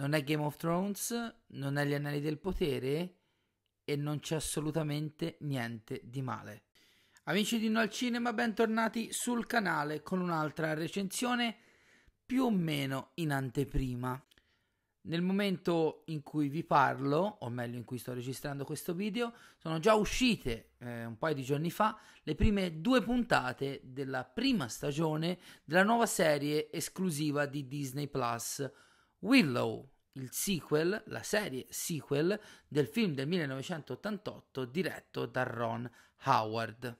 non è Game of Thrones, non è Gli Anelli del Potere e non c'è assolutamente niente di male. Amici di No al Cinema, bentornati sul canale con un'altra recensione più o meno in anteprima. Nel momento in cui vi parlo, o meglio in cui sto registrando questo video, sono già uscite eh, un paio di giorni fa le prime due puntate della prima stagione della nuova serie esclusiva di Disney Plus, Willow, il sequel, la serie sequel del film del 1988 diretto da Ron Howard.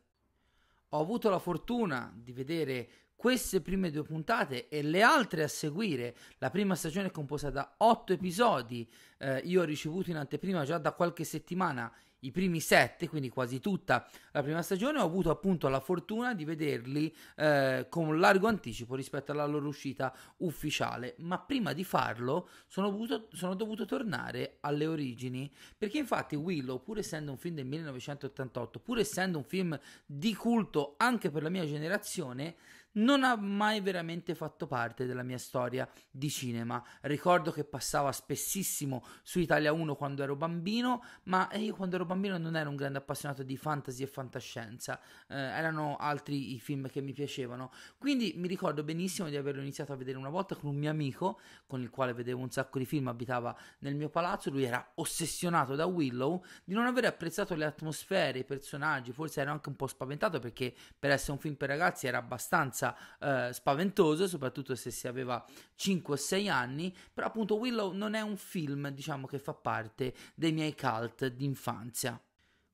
Ho avuto la fortuna di vedere queste prime due puntate e le altre a seguire. La prima stagione è composta da otto episodi. Eh, io ho ricevuto in anteprima già da qualche settimana i primi sette, quindi quasi tutta la prima stagione, ho avuto appunto la fortuna di vederli eh, con largo anticipo rispetto alla loro uscita ufficiale. Ma prima di farlo sono dovuto, sono dovuto tornare alle origini, perché infatti Willow, pur essendo un film del 1988, pur essendo un film di culto anche per la mia generazione, non ha mai veramente fatto parte della mia storia di cinema. Ricordo che passava spessissimo su Italia 1 quando ero bambino, ma io quando ero bambino non ero un grande appassionato di fantasy e fantascienza, eh, erano altri i film che mi piacevano. Quindi mi ricordo benissimo di averlo iniziato a vedere una volta con un mio amico, con il quale vedevo un sacco di film, abitava nel mio palazzo, lui era ossessionato da Willow, di non aver apprezzato le atmosfere, i personaggi, forse ero anche un po' spaventato perché per essere un film per ragazzi era abbastanza abbastanza eh, spaventoso, soprattutto se si aveva 5 o 6 anni, però appunto Willow non è un film, diciamo, che fa parte dei miei cult d'infanzia.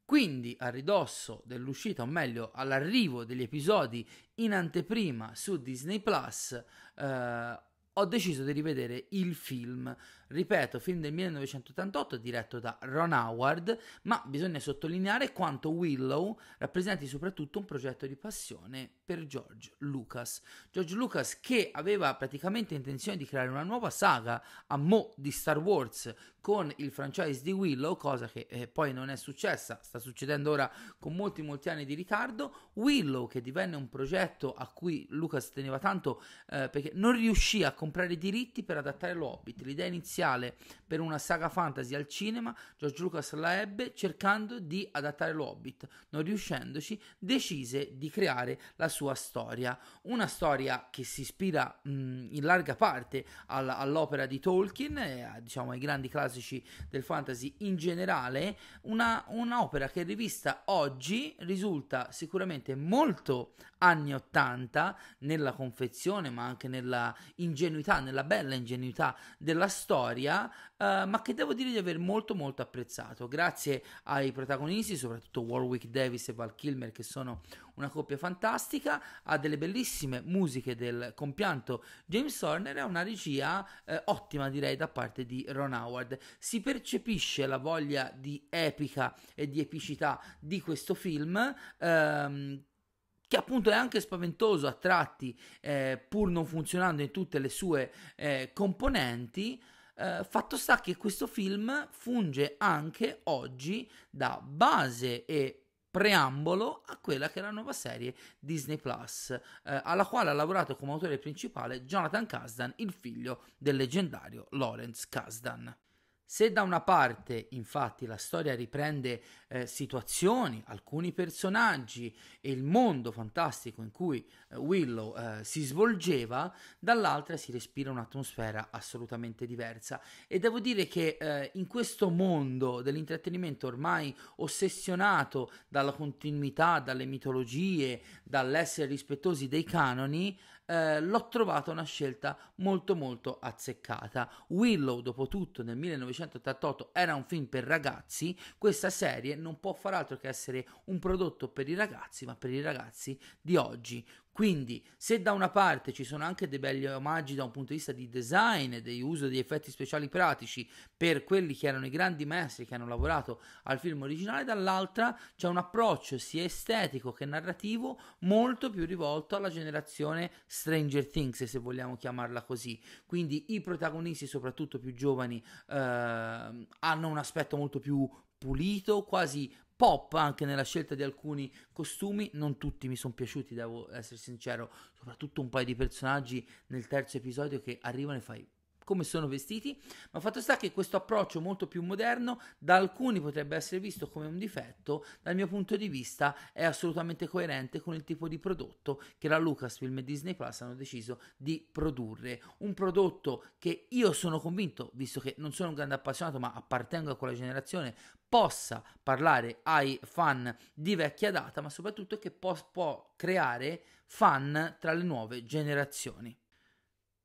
Quindi, a ridosso dell'uscita, o meglio, all'arrivo degli episodi in anteprima su Disney Plus, eh, ho deciso di rivedere il film. Ripeto, film del 1988 diretto da Ron Howard, ma bisogna sottolineare quanto Willow rappresenti soprattutto un progetto di passione per George Lucas. George Lucas che aveva praticamente intenzione di creare una nuova saga a mo' di Star Wars con il franchise di Willow, cosa che eh, poi non è successa, sta succedendo ora con molti molti anni di ritardo. Willow che divenne un progetto a cui Lucas teneva tanto eh, perché non riuscì a comprare i diritti per adattare l'Hobbit. L'idea iniziale per una saga fantasy al cinema, George Lucas la ebbe cercando di adattare l'Hobbit. Non riuscendoci, decise di creare la sua storia. Una storia che si ispira mh, in larga parte all- all'opera di Tolkien, e, diciamo ai grandi classici del fantasy in generale. Una, un'opera che rivista oggi risulta sicuramente molto anni 80 nella confezione, ma anche nella ingenuità, nella bella ingenuità della storia, eh, ma che devo dire di aver molto molto apprezzato. Grazie ai protagonisti, soprattutto Warwick Davis e Val Kilmer, che sono una coppia fantastica, a delle bellissime musiche del compianto James Horner e una regia eh, ottima direi da parte di Ron Howard. Si percepisce la voglia di epica e di epicità di questo film. Ehm, che appunto è anche spaventoso a tratti, eh, pur non funzionando in tutte le sue eh, componenti. Eh, fatto sta che questo film funge anche oggi da base e preambolo a quella che è la nuova serie Disney Plus, eh, alla quale ha lavorato come autore principale Jonathan Kasdan, il figlio del leggendario Lawrence Kasdan. Se da una parte, infatti, la storia riprende eh, situazioni, alcuni personaggi e il mondo fantastico in cui eh, Willow eh, si svolgeva, dall'altra si respira un'atmosfera assolutamente diversa. E devo dire che eh, in questo mondo dell'intrattenimento ormai ossessionato dalla continuità, dalle mitologie, dall'essere rispettosi dei canoni, eh, l'ho trovata una scelta molto molto azzeccata. Willow, dopo tutto, nel 1988 era un film per ragazzi, questa serie non può far altro che essere un prodotto per i ragazzi, ma per i ragazzi di oggi. Quindi, se da una parte ci sono anche dei belli omaggi da un punto di vista di design e di uso di effetti speciali pratici per quelli che erano i grandi maestri che hanno lavorato al film originale, dall'altra c'è un approccio sia estetico che narrativo molto più rivolto alla generazione Stranger Things, se vogliamo chiamarla così. Quindi i protagonisti, soprattutto più giovani, eh, hanno un aspetto molto più pulito, quasi pop anche nella scelta di alcuni costumi, non tutti mi sono piaciuti, devo essere sincero, soprattutto un paio di personaggi nel terzo episodio che arrivano e fai come sono vestiti, ma fatto sta che questo approccio molto più moderno da alcuni potrebbe essere visto come un difetto, dal mio punto di vista è assolutamente coerente con il tipo di prodotto che la Lucasfilm e Disney Plus hanno deciso di produrre, un prodotto che io sono convinto, visto che non sono un grande appassionato ma appartengo a quella generazione, possa parlare ai fan di vecchia data, ma soprattutto che può, creare fan tra le nuove generazioni.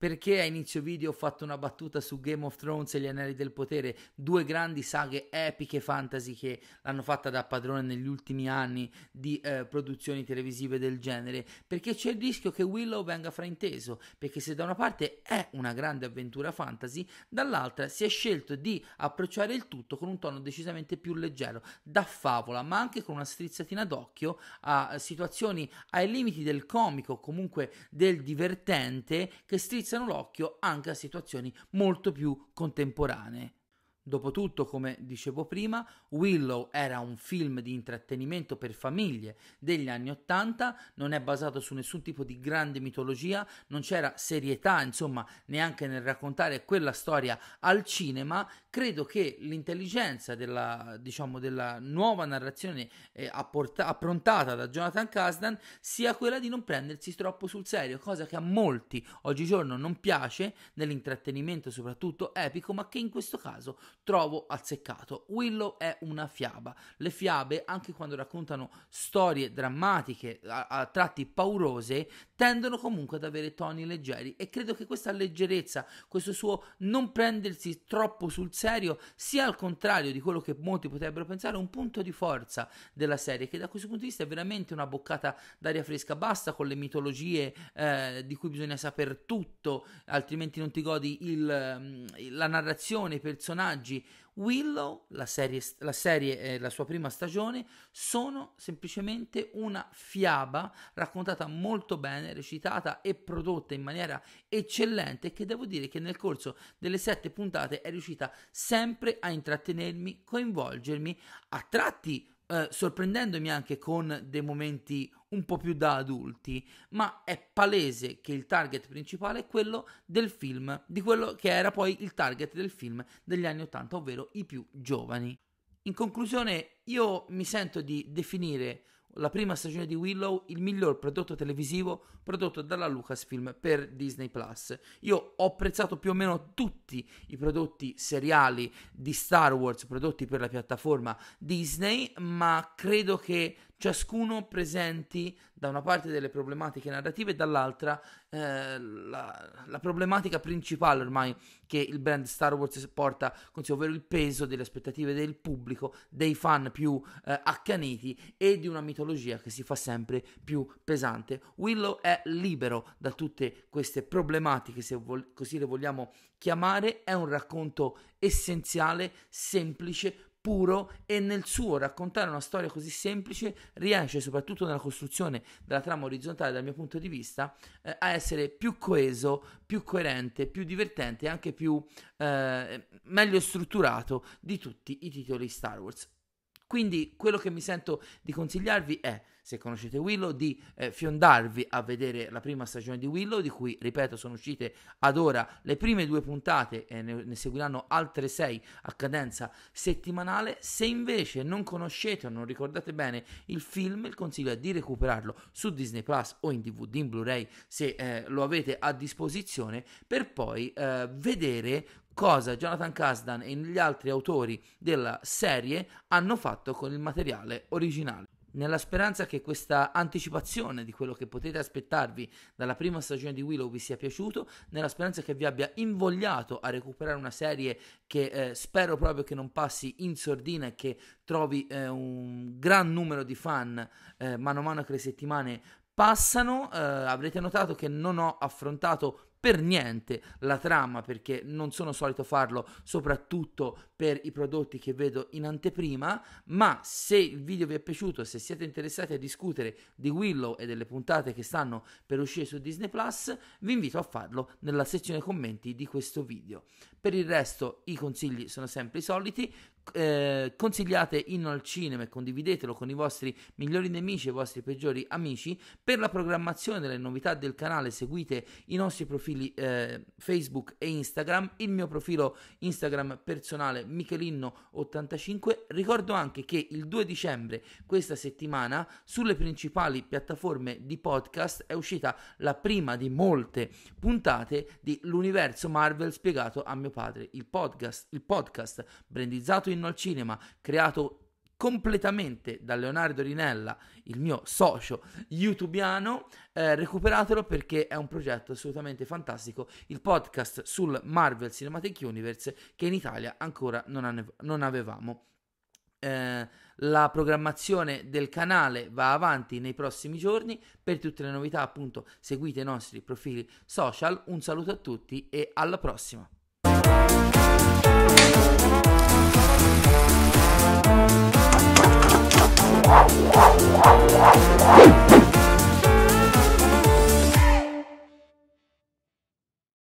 Perché a inizio video ho fatto una battuta su Game of Thrones e gli Anelli del Potere, due grandi saghe epiche fantasy che l'hanno fatta da padrone negli ultimi anni di eh, produzioni televisive del genere? Perché c'è il rischio che Willow venga frainteso, perché se da una parte è una grande avventura fantasy, dall'altra si è scelto di approcciare il tutto con un tono decisamente più leggero, da favola, ma anche con una strizzatina d'occhio a situazioni ai limiti del comico, comunque del divertente, che strizza strizzano l'occhio anche a situazioni molto più contemporanee. Dopotutto, come dicevo prima, Willow era un film di intrattenimento per famiglie degli anni Ottanta, non è basato su nessun tipo di grande mitologia, non c'era serietà, insomma, neanche nel raccontare quella storia al cinema. Credo che l'intelligenza della, diciamo, della nuova narrazione eh, approntata da Jonathan Kasdan sia quella di non prendersi troppo sul serio, cosa che a molti oggigiorno non piace nell'intrattenimento soprattutto epico, ma che in questo caso trovo azzeccato. Willow è una fiaba. Le fiabe, anche quando raccontano storie drammatiche, a, a tratti paurose, tendono comunque ad avere toni leggeri e credo che questa leggerezza, questo suo non prendersi troppo sul serio, sia al contrario di quello che molti potrebbero pensare un punto di forza della serie, che da questo punto di vista è veramente una boccata d'aria fresca. Basta con le mitologie eh, di cui bisogna sapere tutto, altrimenti non ti godi il, mm, la narrazione, i personaggi personaggi. Willow, la serie, la serie e la sua prima stagione sono semplicemente una fiaba raccontata molto bene, recitata e prodotta in maniera eccellente che devo dire che nel corso delle sette puntate è riuscita sempre a intrattenermi, coinvolgermi, a tratti eh, sorprendendomi anche con dei momenti un po' più da adulti, ma è palese che il target principale è quello del film, di quello che era poi il target del film degli anni 80, ovvero i più giovani. In conclusione, io mi sento di definire la prima stagione di Willow il miglior prodotto televisivo prodotto dalla Lucasfilm per Disney Plus. Io ho apprezzato più o meno tutti i prodotti seriali di Star Wars prodotti per la piattaforma Disney, ma credo che ciascuno presenti da una parte delle problematiche narrative e dall'altra eh, la, la, problematica principale ormai che il brand Star Wars porta con sé, ovvero il peso delle aspettative del pubblico, dei fan più eh, accaniti e di una mitologia che si fa sempre più pesante. Willow è libero da tutte queste problematiche, se vol- così le vogliamo chiamare, è un racconto essenziale, semplice, puro e nel suo raccontare una storia così semplice riesce, soprattutto nella costruzione della trama orizzontale dal mio punto di vista, eh, a essere più coeso, più coerente, più divertente e anche più eh, meglio strutturato di tutti i titoli Star Wars. Quindi quello che mi sento di consigliarvi è, se conoscete Willow, di eh, fiondarvi a vedere la prima stagione di Willow, di cui, ripeto, sono uscite ad ora le prime due puntate e ne, ne seguiranno altre sei a cadenza settimanale. Se invece non conoscete o non ricordate bene il film, il consiglio è di recuperarlo su Disney Plus o in DVD, in Blu-ray, se eh, lo avete a disposizione, per poi eh, vedere cosa Jonathan Kasdan e gli altri autori della serie hanno fatto con il materiale originale. Nella speranza che questa anticipazione di quello che potete aspettarvi dalla prima stagione di Willow vi sia piaciuto, nella speranza che vi abbia invogliato a recuperare una serie che eh, spero proprio che non passi in sordina e che trovi eh, un gran numero di fan eh, mano a mano che le settimane passano, eh, avrete notato che non ho affrontato per niente la trama perché non sono solito farlo soprattutto per i prodotti che vedo in anteprima ma se il video vi è piaciuto se siete interessati a discutere di Willow e delle puntate che stanno per uscire su Disney Plus vi invito a farlo nella sezione commenti di questo video. Per il resto i consigli sono sempre i soliti eh, consigliate Inno al cinema e condividetelo con i vostri migliori nemici e i vostri peggiori amici. Per la programmazione delle novità del canale seguite i nostri profili eh, Facebook e Instagram, il mio profilo Instagram personale Michelinno85. Ricordo anche che il 2 dicembre questa settimana sulle principali piattaforme di podcast è uscita la prima di molte puntate di L'universo Marvel spiegato a mio padre, il podcast, il podcast brandizzato in al cinema, creato completamente da Leonardo Rinella, il mio socio youtubiano, eh, recuperatelo perché è un progetto assolutamente fantastico, il podcast sul Marvel Cinematic Universe che in Italia ancora non, ane- non avevamo. Eh, la programmazione del canale va avanti nei prossimi giorni. Per tutte le novità, appunto, seguite i nostri profili social. Un saluto a tutti e alla prossima. Woo!